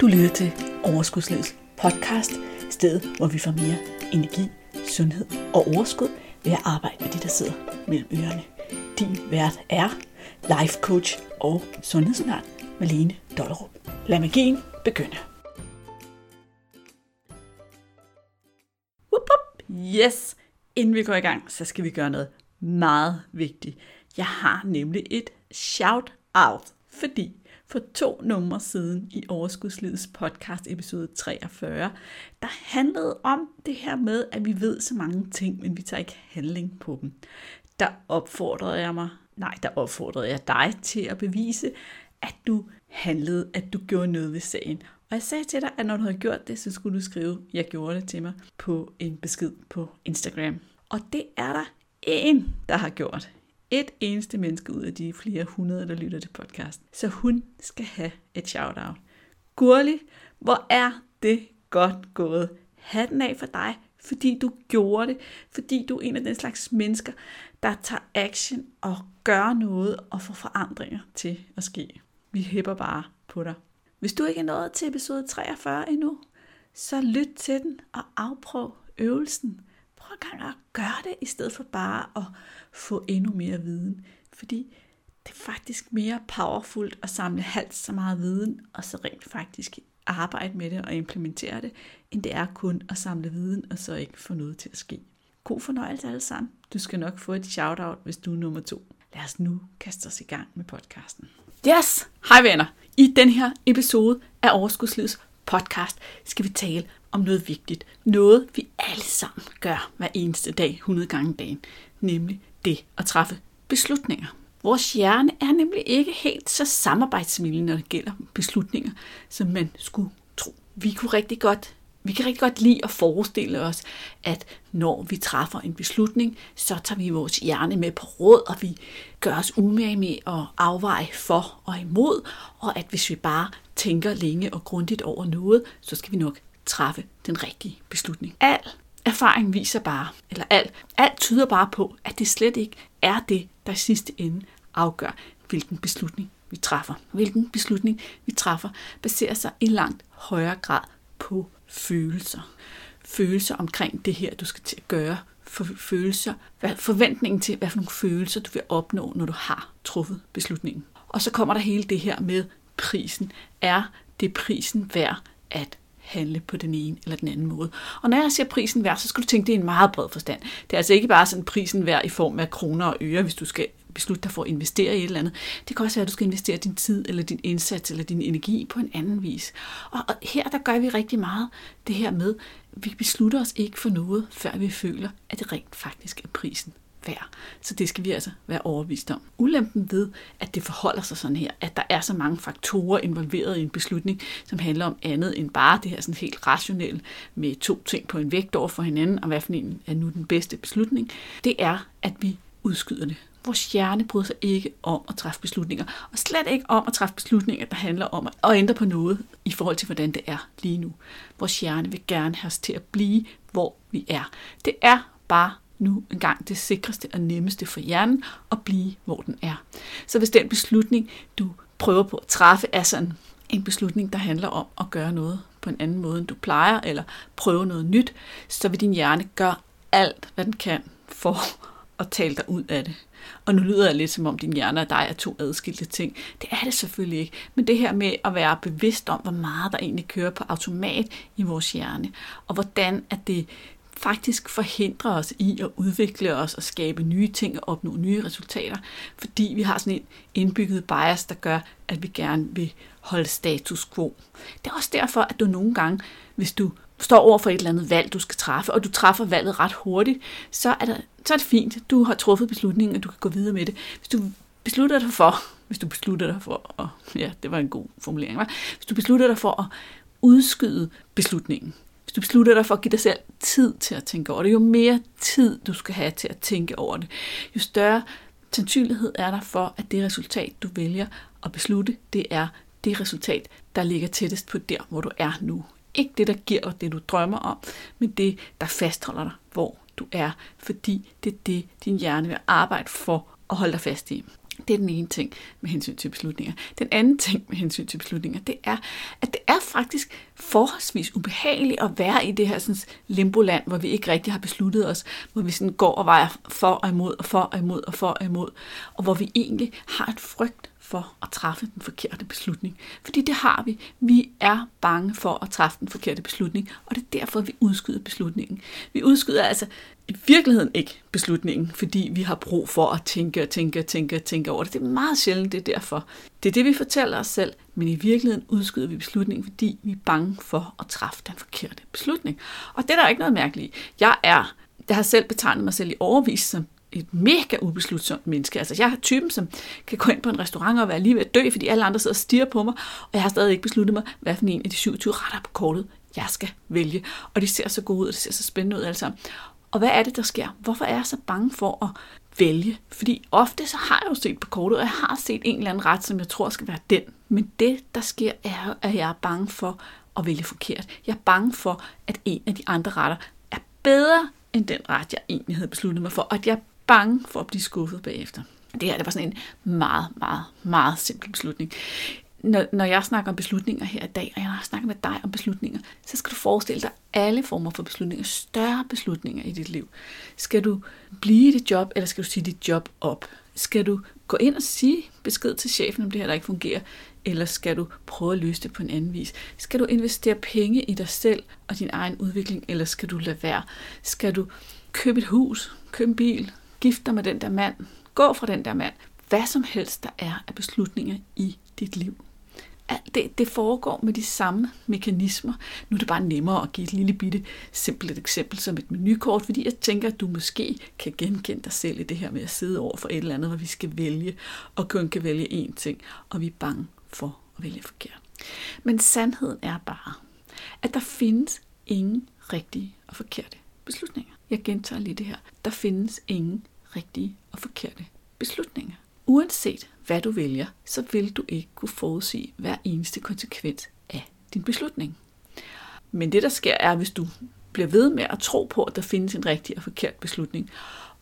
Du lytter til Overskudslivets podcast, stedet hvor vi får mere energi, sundhed og overskud ved at arbejde med de, der sidder mellem ørerne. Din vært er life coach og sundhedsundern Malene Dollerup. Lad magien begynde. Whoop, whoop. Yes, inden vi går i gang, så skal vi gøre noget meget vigtigt. Jeg har nemlig et shout-out, fordi for to numre siden i Overskudslivets podcast episode 43, der handlede om det her med, at vi ved så mange ting, men vi tager ikke handling på dem. Der opfordrede jeg mig, nej, der opfordrede jeg dig til at bevise, at du handlede, at du gjorde noget ved sagen. Og jeg sagde til dig, at når du havde gjort det, så skulle du skrive, jeg gjorde det til mig, på en besked på Instagram. Og det er der en, der har gjort et eneste menneske ud af de flere hundrede, der lytter til podcasten. Så hun skal have et shout-out. Gurli, hvor er det godt gået. Hatten af for dig, fordi du gjorde det. Fordi du er en af den slags mennesker, der tager action og gør noget og får forandringer til at ske. Vi hæpper bare på dig. Hvis du ikke er nået til episode 43 endnu, så lyt til den og afprøv øvelsen prøv en gang at gøre det, i stedet for bare at få endnu mere viden. Fordi det er faktisk mere powerfult at samle halvt så meget viden, og så rent faktisk arbejde med det og implementere det, end det er kun at samle viden, og så ikke få noget til at ske. God fornøjelse alle sammen. Du skal nok få et shout-out, hvis du er nummer to. Lad os nu kaste os i gang med podcasten. Yes! Hej venner! I den her episode af Overskudslivets podcast skal vi tale om noget vigtigt. Noget, vi alle sammen gør hver eneste dag, 100 gange dagen. Nemlig det at træffe beslutninger. Vores hjerne er nemlig ikke helt så samarbejdsvillig, når det gælder beslutninger, som man skulle tro. Vi kunne rigtig godt vi kan rigtig godt lide at forestille os, at når vi træffer en beslutning, så tager vi vores hjerne med på råd, og vi gør os umage med at afveje for og imod, og at hvis vi bare tænker længe og grundigt over noget, så skal vi nok træffe den rigtige beslutning. Al erfaring viser bare, eller alt, alt tyder bare på, at det slet ikke er det, der i sidste ende afgør, hvilken beslutning vi træffer. Hvilken beslutning vi træffer baserer sig i langt højere grad på følelser. Følelser omkring det her, du skal til at gøre. For følelser, hvad, forventningen til, hvad for nogle følelser du vil opnå, når du har truffet beslutningen. Og så kommer der hele det her med prisen. Er det prisen værd at handle på den ene eller den anden måde. Og når jeg siger prisen værd, så skal du tænke, det er en meget bred forstand. Det er altså ikke bare sådan prisen værd i form af kroner og øre, hvis du skal beslutte dig for at investere i et eller andet. Det kan også være, at du skal investere din tid, eller din indsats, eller din energi på en anden vis. Og, og her der gør vi rigtig meget det her med, vi beslutter os ikke for noget, før vi føler, at det rent faktisk er prisen værd. Så det skal vi altså være overbevist om. Ulempen ved, at det forholder sig sådan her, at der er så mange faktorer involveret i en beslutning, som handler om andet end bare det her sådan helt rationelle med to ting på en vægt over for hinanden, og hvad for en er nu den bedste beslutning, det er, at vi udskyder det. Vores hjerne bryder sig ikke om at træffe beslutninger, og slet ikke om at træffe beslutninger, der handler om at ændre på noget i forhold til, hvordan det er lige nu. Vores hjerne vil gerne have os til at blive, hvor vi er. Det er bare nu engang det sikreste og nemmeste for hjernen at blive, hvor den er. Så hvis den beslutning, du prøver på at træffe, er sådan en beslutning, der handler om at gøre noget på en anden måde, end du plejer, eller prøve noget nyt, så vil din hjerne gøre alt, hvad den kan for at tale dig ud af det. Og nu lyder det lidt som om din hjerne og dig er to adskilte ting. Det er det selvfølgelig ikke. Men det her med at være bevidst om, hvor meget der egentlig kører på automat i vores hjerne, og hvordan at det faktisk forhindrer os i at udvikle os og skabe nye ting og opnå nye resultater, fordi vi har sådan en indbygget bias, der gør, at vi gerne vil holde status quo. Det er også derfor, at du nogle gange, hvis du står over for et eller andet valg, du skal træffe, og du træffer valget ret hurtigt, så er, der, så er det fint. Du har truffet beslutningen, og du kan gå videre med det. Hvis du beslutter dig for, hvis du beslutter dig for, og ja, det var en god formulering, var, hvis du beslutter dig for at udskyde beslutningen, du beslutter dig for at give dig selv tid til at tænke over det, jo mere tid du skal have til at tænke over det, jo større sandsynlighed er der for, at det resultat, du vælger at beslutte, det er det resultat, der ligger tættest på der, hvor du er nu. Ikke det, der giver dig det, du drømmer om, men det, der fastholder dig, hvor du er, fordi det er det, din hjerne vil arbejde for at holde dig fast i. Det er den ene ting med hensyn til beslutninger. Den anden ting med hensyn til beslutninger, det er, at det er faktisk forholdsvis ubehageligt at være i det her sådan, limboland, hvor vi ikke rigtig har besluttet os, hvor vi sådan går og vejer for og imod, og for og imod, og for og imod, og hvor vi egentlig har et frygt for at træffe den forkerte beslutning. Fordi det har vi. Vi er bange for at træffe den forkerte beslutning, og det er derfor, vi udskyder beslutningen. Vi udskyder altså i virkeligheden ikke beslutningen, fordi vi har brug for at tænke og tænke og tænke og tænke over det. Det er meget sjældent, det er derfor. Det er det, vi fortæller os selv, men i virkeligheden udskyder vi beslutningen, fordi vi er bange for at træffe den forkerte beslutning. Og det er der ikke noget mærkeligt Jeg er, jeg har selv betegnet mig selv i overvis som et mega ubeslutsomt menneske. Altså, jeg er typen, som kan gå ind på en restaurant og være lige ved at dø, fordi alle andre sidder og stiger på mig, og jeg har stadig ikke besluttet mig, hvad for en af de 27 retter på kortet, jeg skal vælge. Og de ser så gode ud, og det ser så spændende ud altså. sammen. Og hvad er det, der sker? Hvorfor er jeg så bange for at vælge? Fordi ofte så har jeg jo set på kortet, og jeg har set en eller anden ret, som jeg tror skal være den. Men det, der sker, er, at jeg er bange for at vælge forkert. Jeg er bange for, at en af de andre retter er bedre end den ret, jeg egentlig havde besluttet mig for, og at jeg bange for at blive skuffet bagefter. Det her det var sådan en meget, meget, meget simpel beslutning når, når jeg snakker om beslutninger her i dag, og jeg snakker med dig om beslutninger, så skal du forestille dig alle former for beslutninger, større beslutninger i dit liv. Skal du blive i dit job, eller skal du sige dit job op? Skal du gå ind og sige besked til chefen, om det her der ikke fungerer, eller skal du prøve at løse det på en anden vis? Skal du investere penge i dig selv og din egen udvikling, eller skal du lade være? Skal du købe et hus, købe en bil, gifte dig med den der mand, gå fra den der mand? Hvad som helst, der er af beslutninger i dit liv alt det, det foregår med de samme mekanismer. Nu er det bare nemmere at give et lille bitte simpelt eksempel som et menukort, fordi jeg tænker, at du måske kan genkende dig selv i det her med at sidde over for et eller andet, hvor vi skal vælge, og kun kan vælge én ting, og vi er bange for at vælge forkert. Men sandheden er bare, at der findes ingen rigtige og forkerte beslutninger. Jeg gentager lige det her. Der findes ingen rigtige og forkerte beslutninger. Uanset hvad du vælger, så vil du ikke kunne forudsige hver eneste konsekvens af din beslutning. Men det der sker er, hvis du bliver ved med at tro på, at der findes en rigtig og forkert beslutning,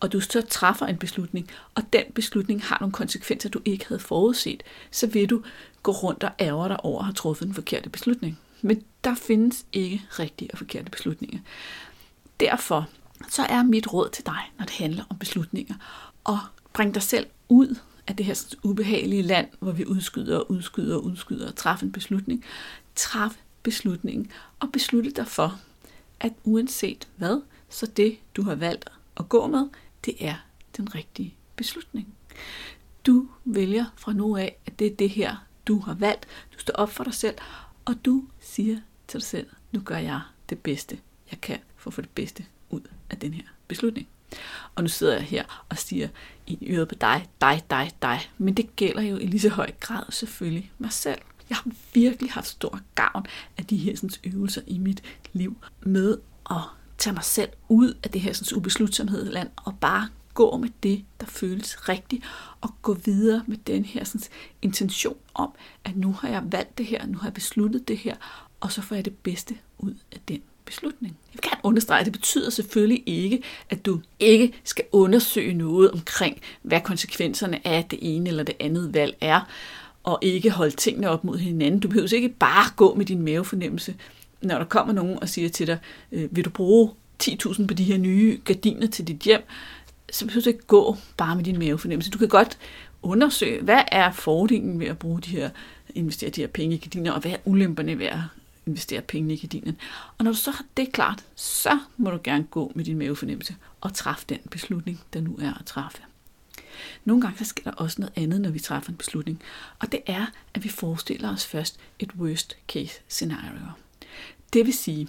og du så træffer en beslutning, og den beslutning har nogle konsekvenser, du ikke havde forudset, så vil du gå rundt og ærger dig over at have truffet en forkert beslutning. Men der findes ikke rigtige og forkerte beslutninger. Derfor så er mit råd til dig, når det handler om beslutninger, at bringe dig selv ud af det her ubehagelige land, hvor vi udskyder og udskyder og udskyder og træffe en beslutning. Træf beslutningen og beslutte dig for, at uanset hvad, så det, du har valgt at gå med, det er den rigtige beslutning. Du vælger fra nu af, at det er det her, du har valgt. Du står op for dig selv, og du siger til dig selv, nu gør jeg det bedste, jeg kan for at få det bedste ud af den her beslutning. Og nu sidder jeg her og siger i øret på dig, dig, dig, dig. Men det gælder jo i lige så høj grad selvfølgelig mig selv. Jeg har virkelig haft stor gavn af de her sådan, øvelser i mit liv med at tage mig selv ud af det her sådan, ubeslutsomhedsland og bare gå med det, der føles rigtigt, og gå videre med den her sådan, intention om, at nu har jeg valgt det her, nu har jeg besluttet det her, og så får jeg det bedste ud af den beslutning. Jeg vil gerne understrege, at det betyder selvfølgelig ikke, at du ikke skal undersøge noget omkring, hvad konsekvenserne af det ene eller det andet valg er, og ikke holde tingene op mod hinanden. Du behøver ikke bare gå med din mavefornemmelse. Når der kommer nogen og siger til dig, øh, vil du bruge 10.000 på de her nye gardiner til dit hjem, så behøver du ikke gå bare med din mavefornemmelse. Du kan godt undersøge, hvad er fordelen ved at bruge de her, investere de her penge i gardiner, og hvad er ulemperne ved at investere pengene i gardinen. Og når du så har det klart, så må du gerne gå med din mavefornemmelse og træffe den beslutning, der nu er at træffe. Nogle gange så sker der også noget andet, når vi træffer en beslutning, og det er, at vi forestiller os først et worst case scenario. Det vil sige,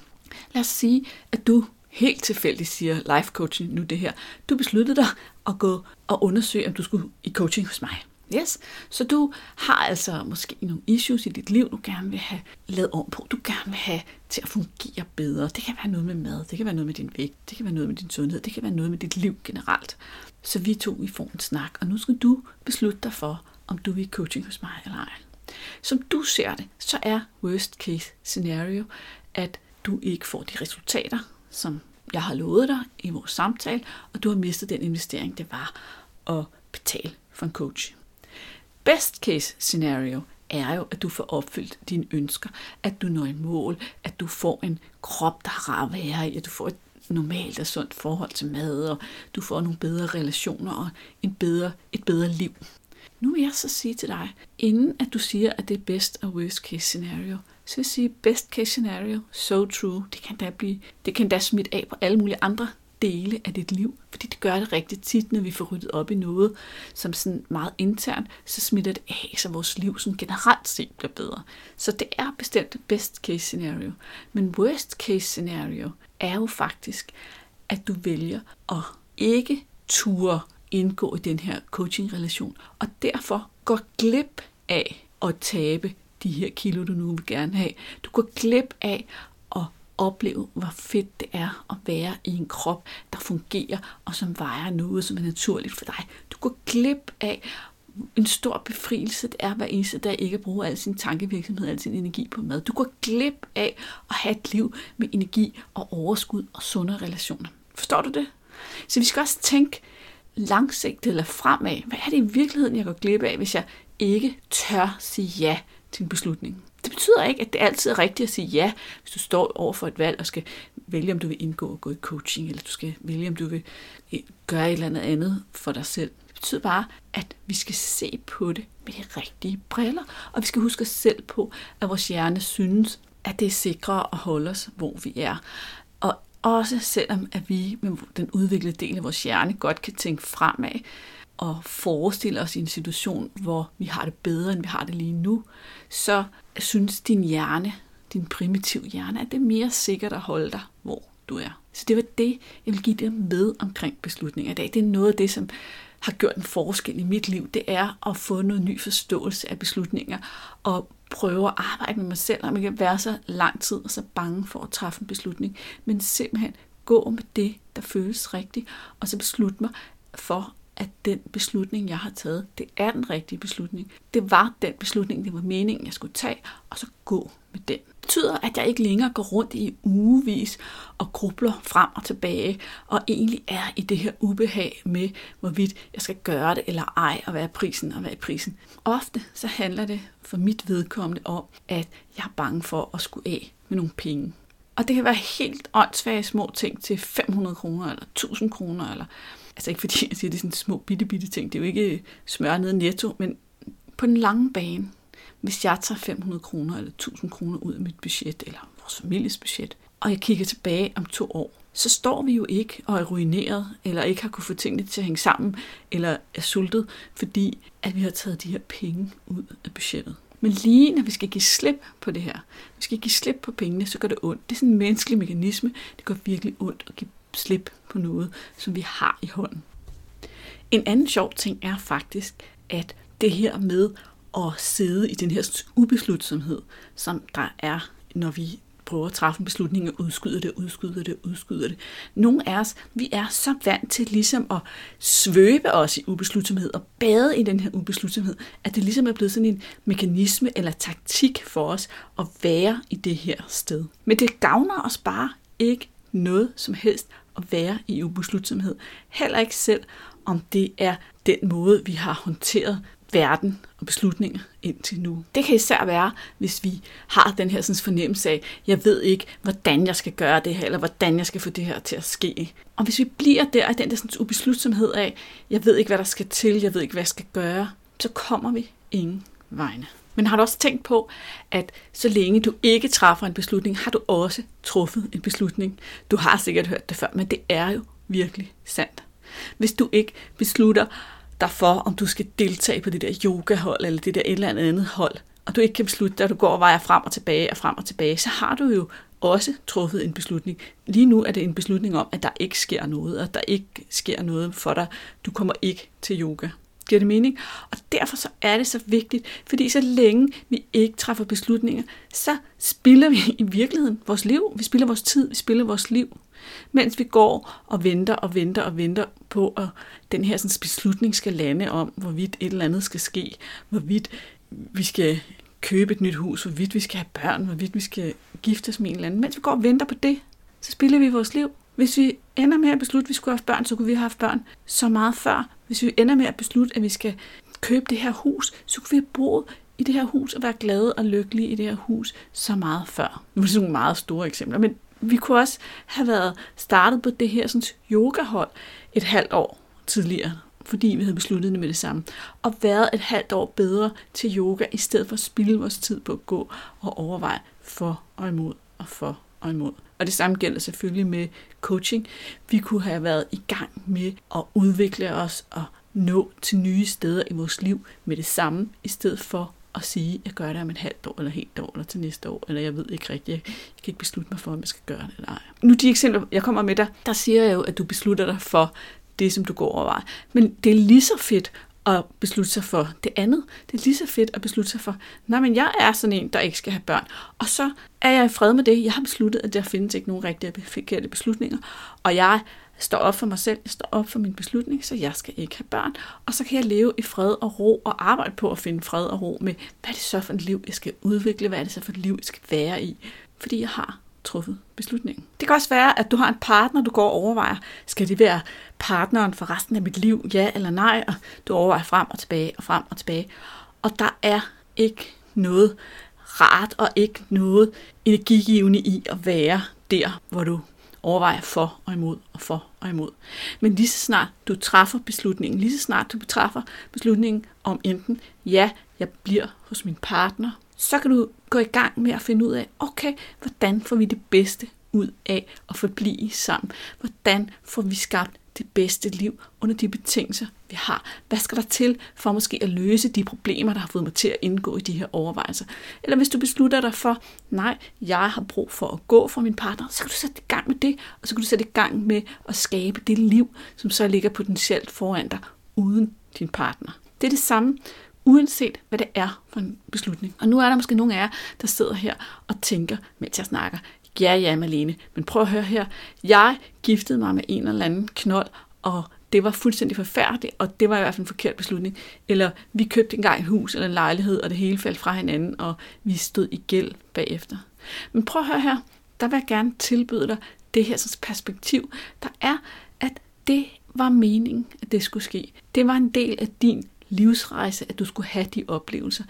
lad os sige, at du helt tilfældigt siger life coaching nu det her. Du besluttede dig at gå og undersøge, om du skulle i coaching hos mig. Yes. Så du har altså måske nogle issues i dit liv, du gerne vil have lavet om på, du gerne vil have til at fungere bedre. Det kan være noget med mad, det kan være noget med din vægt, det kan være noget med din sundhed, det kan være noget med dit liv generelt. Så vi to, vi får en snak, og nu skal du beslutte dig for, om du vil coaching hos mig eller ej. Som du ser det, så er worst case scenario, at du ikke får de resultater, som jeg har lovet dig i vores samtale, og du har mistet den investering, det var at betale for en coach best case scenario er jo, at du får opfyldt dine ønsker, at du når i mål, at du får en krop, der har at være i, at du får et normalt og sundt forhold til mad, og du får nogle bedre relationer og en bedre, et bedre liv. Nu vil jeg så sige til dig, inden at du siger, at det er best og worst case scenario, så vil jeg sige best case scenario, so true. Det kan da, blive, det kan da smitte af på alle mulige andre dele af dit liv, fordi det gør det rigtig tit, når vi får ryddet op i noget, som sådan meget internt, så smitter det af, så vores liv sådan generelt set bliver bedre. Så det er bestemt best case scenario. Men worst case scenario er jo faktisk, at du vælger at ikke ture indgå i den her coaching-relation, og derfor går glip af at tabe de her kilo, du nu vil gerne have. Du går glip af opleve, hvor fedt det er at være i en krop, der fungerer og som vejer noget, som er naturligt for dig. Du går glip af en stor befrielse, det er hver eneste dag ikke at bruge al sin tankevirksomhed, al sin energi på mad. Du går glip af at have et liv med energi og overskud og sunde relationer. Forstår du det? Så vi skal også tænke langsigtet eller fremad. Hvad er det i virkeligheden, jeg går glip af, hvis jeg ikke tør sige ja til en beslutning? Det betyder ikke, at det altid er rigtigt at sige ja, hvis du står over for et valg og skal vælge, om du vil indgå og gå i coaching, eller du skal vælge, om du vil øh, gøre et eller andet andet for dig selv. Det betyder bare, at vi skal se på det med de rigtige briller, og vi skal huske os selv på, at vores hjerne synes, at det er sikrere at holde os, hvor vi er. Og også selvom at vi med den udviklede del af vores hjerne godt kan tænke fremad og forestille os i en situation, hvor vi har det bedre, end vi har det lige nu, så synes din hjerne, din primitiv hjerne, at det er mere sikkert at holde dig, hvor du er. Så det var det, jeg vil give dig med omkring beslutninger i dag. Det er noget af det, som har gjort en forskel i mit liv. Det er at få noget ny forståelse af beslutninger og prøve at arbejde med mig selv, og man kan være så lang tid og så bange for at træffe en beslutning, men simpelthen gå med det, der føles rigtigt, og så beslutte mig for, at den beslutning, jeg har taget, det er den rigtige beslutning. Det var den beslutning, det var meningen, jeg skulle tage, og så gå med den. Det betyder, at jeg ikke længere går rundt i ugevis og grubler frem og tilbage, og egentlig er i det her ubehag med, hvorvidt jeg skal gøre det eller ej, og hvad er prisen og hvad er prisen. Ofte så handler det for mit vedkommende om, at jeg er bange for at skulle af med nogle penge. Og det kan være helt åndssvage små ting til 500 kroner eller 1000 kroner, eller altså ikke fordi jeg siger, det er sådan små bitte, bitte ting, det er jo ikke øh, smør ned netto, men på den lange bane, hvis jeg tager 500 kroner eller 1000 kroner ud af mit budget, eller vores families budget, og jeg kigger tilbage om to år, så står vi jo ikke og er ruineret, eller ikke har kunne få tingene til at hænge sammen, eller er sultet, fordi at vi har taget de her penge ud af budgettet. Men lige når vi skal give slip på det her, vi skal give slip på pengene, så gør det ondt. Det er sådan en menneskelig mekanisme. Det gør virkelig ondt at give slip på noget, som vi har i hånden. En anden sjov ting er faktisk, at det her med at sidde i den her ubeslutsomhed, som der er, når vi prøver at træffe en beslutning og udskyder det, udskyder det, udskyder det. Nogle af os, vi er så vant til ligesom at svøbe os i ubeslutsomhed og bade i den her ubeslutsomhed, at det ligesom er blevet sådan en mekanisme eller taktik for os at være i det her sted. Men det gavner os bare ikke noget som helst at være i ubeslutsomhed. Heller ikke selv, om det er den måde, vi har håndteret verden og beslutninger indtil nu. Det kan især være, hvis vi har den her sådan, fornemmelse af, jeg ved ikke, hvordan jeg skal gøre det her, eller hvordan jeg skal få det her til at ske. Og hvis vi bliver der i den der sådan, ubeslutsomhed af, jeg ved ikke, hvad der skal til, jeg ved ikke, hvad jeg skal gøre, så kommer vi ingen vegne. Men har du også tænkt på, at så længe du ikke træffer en beslutning, har du også truffet en beslutning. Du har sikkert hørt det før, men det er jo virkelig sandt. Hvis du ikke beslutter dig for, om du skal deltage på det der yogahold, eller det der et eller andet hold, og du ikke kan beslutte dig, at du går og vejer frem og tilbage og frem og tilbage, så har du jo også truffet en beslutning. Lige nu er det en beslutning om, at der ikke sker noget, og der ikke sker noget for dig. Du kommer ikke til yoga. Giver det mening? Og derfor så er det så vigtigt, fordi så længe vi ikke træffer beslutninger, så spilder vi i virkeligheden vores liv. Vi spilder vores tid, vi spilder vores liv. Mens vi går og venter og venter og venter på, at den her sådan, beslutning skal lande om, hvorvidt et eller andet skal ske, hvorvidt vi skal købe et nyt hus, hvorvidt vi skal have børn, hvorvidt vi skal giftes med en eller anden. Mens vi går og venter på det, så spilder vi vores liv. Hvis vi ender med at beslutte, at vi skulle have børn, så kunne vi have haft børn så meget før. Hvis vi ender med at beslutte, at vi skal købe det her hus, så kunne vi have boet i det her hus og være glade og lykkelige i det her hus så meget før. Nu er det sådan nogle meget store eksempler, men vi kunne også have været startet på det her sådan, yogahold et halvt år tidligere, fordi vi havde besluttet det med det samme, og været et halvt år bedre til yoga, i stedet for at spille vores tid på at gå og overveje for og imod og for og imod. Og det samme gælder selvfølgelig med coaching. Vi kunne have været i gang med at udvikle os og nå til nye steder i vores liv med det samme, i stedet for at sige, at jeg gør det om et halvt år, eller helt år, eller til næste år, eller jeg ved ikke rigtigt, jeg, jeg kan ikke beslutte mig for, om jeg skal gøre det eller ej. Nu de eksempler, jeg kommer med dig, der siger jeg jo, at du beslutter dig for det, som du går over. Men det er lige så fedt at beslutte sig for det andet. Det er lige så fedt at beslutte sig for, nej, men jeg er sådan en, der ikke skal have børn. Og så er jeg i fred med det. Jeg har besluttet, at der findes ikke nogen rigtige forkerte beslutninger. Og jeg står op for mig selv, jeg står op for min beslutning, så jeg skal ikke have børn. Og så kan jeg leve i fred og ro og arbejde på at finde fred og ro med, hvad er det så for et liv, jeg skal udvikle, hvad er det så for et liv, jeg skal være i. Fordi jeg har truffet beslutningen. Det kan også være, at du har en partner, du går og overvejer, skal det være partneren for resten af mit liv, ja eller nej, og du overvejer frem og tilbage og frem og tilbage. Og der er ikke noget rart og ikke noget energigivende i at være der, hvor du overvejer for og imod og for og imod. Men lige så snart du træffer beslutningen, lige så snart du træffer beslutningen om enten, ja, jeg bliver hos min partner, så kan du gå i gang med at finde ud af, okay, hvordan får vi det bedste ud af at forblive sammen? Hvordan får vi skabt det bedste liv under de betingelser, vi har. Hvad skal der til for måske at løse de problemer, der har fået mig til at indgå i de her overvejelser? Eller hvis du beslutter dig for, nej, jeg har brug for at gå fra min partner, så kan du sætte i gang med det, og så kan du sætte i gang med at skabe det liv, som så ligger potentielt foran dig, uden din partner. Det er det samme, uanset hvad det er for en beslutning. Og nu er der måske nogle af jer, der sidder her og tænker, mens jeg snakker, ja, ja, Malene, men prøv at høre her. Jeg giftede mig med en eller anden knold, og det var fuldstændig forfærdeligt, og det var i hvert fald en forkert beslutning. Eller vi købte engang et hus eller en lejlighed, og det hele faldt fra hinanden, og vi stod i gæld bagefter. Men prøv at høre her, der vil jeg gerne tilbyde dig det her perspektiv, der er, at det var meningen, at det skulle ske. Det var en del af din livsrejse, at du skulle have de oplevelser.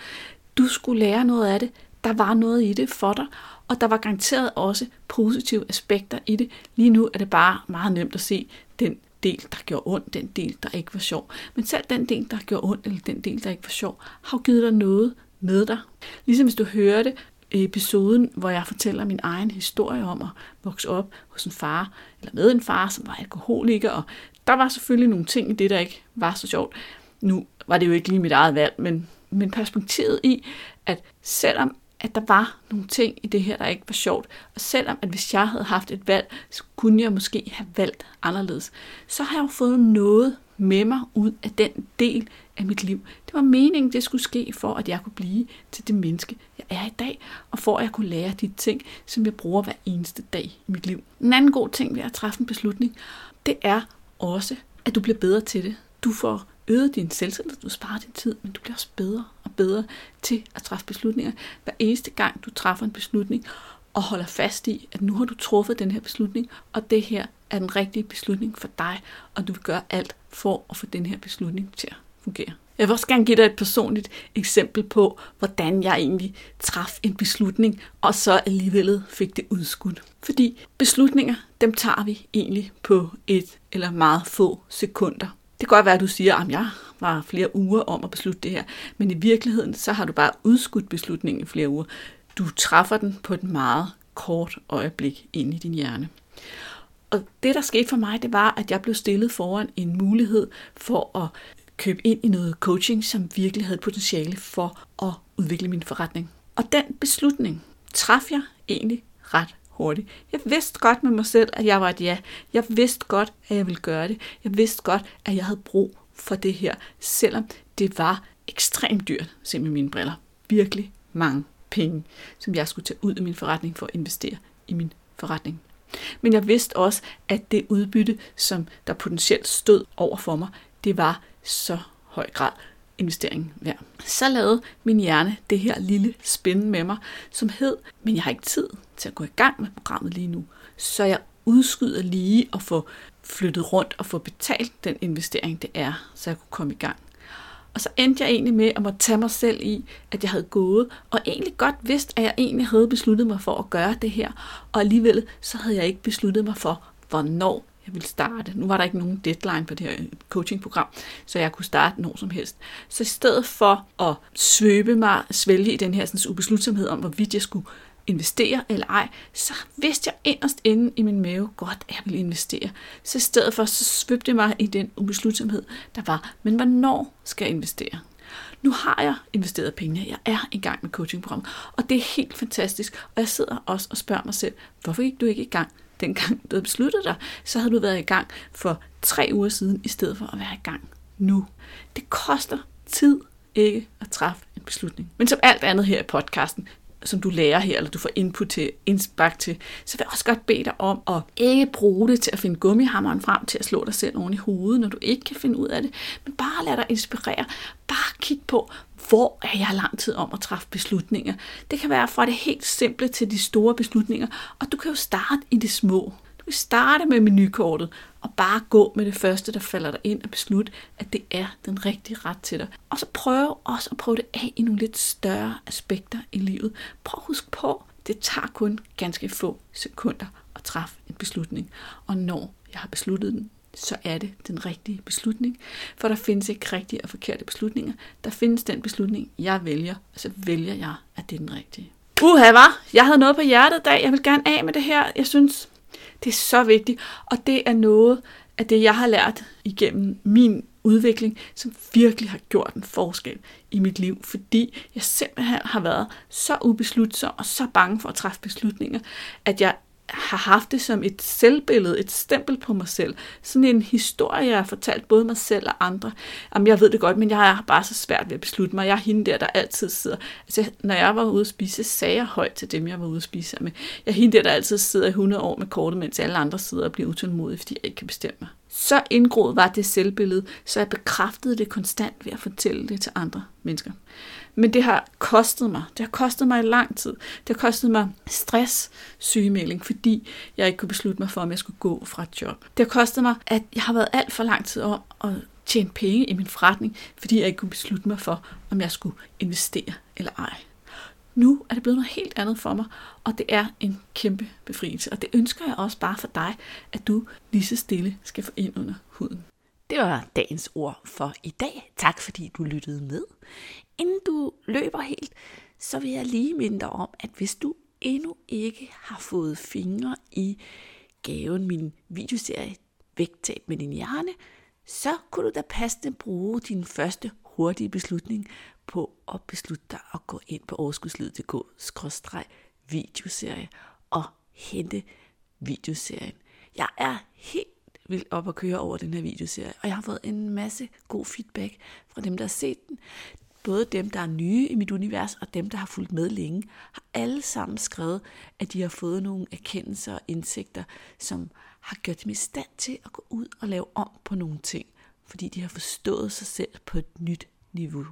Du skulle lære noget af det. Der var noget i det for dig, og der var garanteret også positive aspekter i det. Lige nu er det bare meget nemt at se den del, der gjorde ondt, den del, der ikke var sjov. Men selv den del, der gjorde ondt, eller den del, der ikke var sjov, har givet dig noget med dig. Ligesom hvis du hørte episoden, hvor jeg fortæller min egen historie om at vokse op hos en far, eller med en far, som var alkoholiker, og der var selvfølgelig nogle ting i det, der ikke var så sjovt. Nu var det jo ikke lige mit eget valg, men, men perspektivet i, at selvom at der var nogle ting i det her, der ikke var sjovt. Og selvom at hvis jeg havde haft et valg, så kunne jeg måske have valgt anderledes. Så har jeg jo fået noget med mig ud af den del af mit liv. Det var meningen, det skulle ske for, at jeg kunne blive til det menneske, jeg er i dag, og for at jeg kunne lære de ting, som jeg bruger hver eneste dag i mit liv. En anden god ting ved at træffe en beslutning, det er også, at du bliver bedre til det. Du får øget din selvtillid, du sparer din tid, men du bliver også bedre og bedre til at træffe beslutninger. Hver eneste gang du træffer en beslutning og holder fast i, at nu har du truffet den her beslutning, og det her er den rigtige beslutning for dig, og du vil gøre alt for at få den her beslutning til at fungere. Jeg vil også gerne give dig et personligt eksempel på, hvordan jeg egentlig traf en beslutning, og så alligevel fik det udskudt. Fordi beslutninger, dem tager vi egentlig på et eller meget få sekunder. Det kan godt være, at du siger, at jeg var flere uger om at beslutte det her, men i virkeligheden, så har du bare udskudt beslutningen i flere uger. Du træffer den på et meget kort øjeblik ind i din hjerne. Og det, der skete for mig, det var, at jeg blev stillet foran en mulighed for at købe ind i noget coaching, som virkelig havde potentiale for at udvikle min forretning. Og den beslutning traf jeg egentlig ret hurtigt. Jeg vidste godt med mig selv, at jeg var et ja. Jeg vidste godt, at jeg ville gøre det. Jeg vidste godt, at jeg havde brug for det her, selvom det var ekstremt dyrt, se med mine briller. Virkelig mange penge, som jeg skulle tage ud af min forretning for at investere i min forretning. Men jeg vidste også, at det udbytte, som der potentielt stod over for mig, det var så høj grad investering værd. Så lavede min hjerne det her lille spin med mig, som hed, men jeg har ikke tid til at gå i gang med programmet lige nu. Så jeg udskyder lige at få flyttet rundt og få betalt den investering, det er, så jeg kunne komme i gang. Og så endte jeg egentlig med at måtte tage mig selv i, at jeg havde gået, og egentlig godt vidst, at jeg egentlig havde besluttet mig for at gøre det her. Og alligevel så havde jeg ikke besluttet mig for, hvornår jeg ville starte. Nu var der ikke nogen deadline på det her coachingprogram, så jeg kunne starte når som helst. Så i stedet for at svøbe mig, svælge i den her sådan, ubeslutsomhed om, hvorvidt jeg skulle investere eller ej, så vidste jeg inderst inde i min mave godt, at jeg ville investere. Så i stedet for, så svøbte jeg mig i den ubeslutsomhed, der var, men hvornår skal jeg investere? Nu har jeg investeret penge, jeg er i gang med coachingprogrammet, og det er helt fantastisk. Og jeg sidder også og spørger mig selv, hvorfor gik du ikke i gang, dengang du havde besluttet dig? Så havde du været i gang for tre uger siden, i stedet for at være i gang nu. Det koster tid ikke at træffe en beslutning. Men som alt andet her i podcasten, som du lærer her, eller du får input til, indspark til, så vil jeg også godt bede dig om at ikke bruge det til at finde gummihammeren frem til at slå dig selv oven i hovedet, når du ikke kan finde ud af det, men bare lad dig inspirere. Bare kig på, hvor er jeg lang tid om at træffe beslutninger. Det kan være fra det helt simple til de store beslutninger, og du kan jo starte i det små. Du kan starte med menukortet og bare gå med det første, der falder dig ind og beslutte, at det er den rigtige ret til dig. Og så prøv også at prøve det af i nogle lidt større aspekter i livet. Prøv at huske på, det tager kun ganske få sekunder at træffe en beslutning. Og når jeg har besluttet den, så er det den rigtige beslutning. For der findes ikke rigtige og forkerte beslutninger. Der findes den beslutning, jeg vælger, og så vælger jeg, at det er den rigtige. Uha, var. Jeg havde noget på hjertet i dag. Jeg vil gerne af med det her. Jeg synes, det er så vigtigt, og det er noget af det, jeg har lært igennem min udvikling, som virkelig har gjort en forskel i mit liv, fordi jeg simpelthen har været så ubeslutsom og så bange for at træffe beslutninger, at jeg har haft det som et selvbillede, et stempel på mig selv. Sådan en historie, jeg har fortalt både mig selv og andre. Jamen, jeg ved det godt, men jeg har bare så svært ved at beslutte mig. Jeg er hende der, der altid sidder. Altså, når jeg var ude at spise, sagde jeg højt til dem, jeg var ude at spise med. Jeg er hende der, der altid sidder i 100 år med kortet, mens alle andre sidder og bliver utålmodige, fordi jeg ikke kan bestemme mig. Så indgroet var det selvbillede, så jeg bekræftede det konstant ved at fortælle det til andre mennesker. Men det har kostet mig. Det har kostet mig lang tid. Det har kostet mig stress, sygemelding, fordi jeg ikke kunne beslutte mig for, om jeg skulle gå fra et job. Det har kostet mig, at jeg har været alt for lang tid om at tjene penge i min forretning, fordi jeg ikke kunne beslutte mig for, om jeg skulle investere eller ej. Nu er det blevet noget helt andet for mig, og det er en kæmpe befrielse. Og det ønsker jeg også bare for dig, at du lige så stille skal få ind under huden. Det var dagens ord for i dag. Tak fordi du lyttede med. Inden du løber helt, så vil jeg lige minde dig om, at hvis du endnu ikke har fået fingre i gaven, min videoserie Vægtab med din hjerne, så kunne du da passende bruge din første hurtige beslutning på at beslutte dig at gå ind på overskudslivet.dk-videoserie og hente videoserien. Jeg er helt vildt op at køre over den her videoserie, og jeg har fået en masse god feedback fra dem, der har set den. Både dem, der er nye i mit univers, og dem, der har fulgt med længe, har alle sammen skrevet, at de har fået nogle erkendelser og indsigter, som har gjort dem i stand til at gå ud og lave om på nogle ting, fordi de har forstået sig selv på et nyt niveau.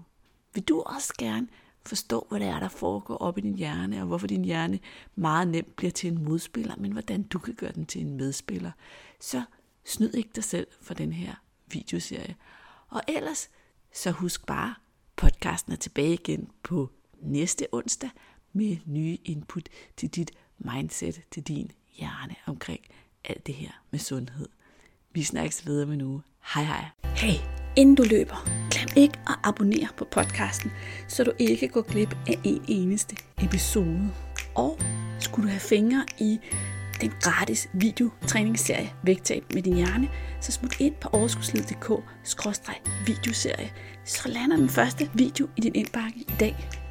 Vil du også gerne forstå, hvad det er, der foregår op i din hjerne, og hvorfor din hjerne meget nemt bliver til en modspiller, men hvordan du kan gøre den til en medspiller, så snyd ikke dig selv for den her videoserie. Og ellers, så husk bare, podcasten er tilbage igen på næste onsdag med nye input til dit mindset, til din hjerne omkring alt det her med sundhed. Vi snakkes videre med nu. Hej hej. Hey, inden du løber, glem ikke at abonnere på podcasten, så du ikke går glip af en eneste episode. Og skulle du have fingre i den gratis videotræningsserie Vægtab med din hjerne, så smut ind på overskudslivet.dk-videoserie, så lander den første video i din indbakke i dag.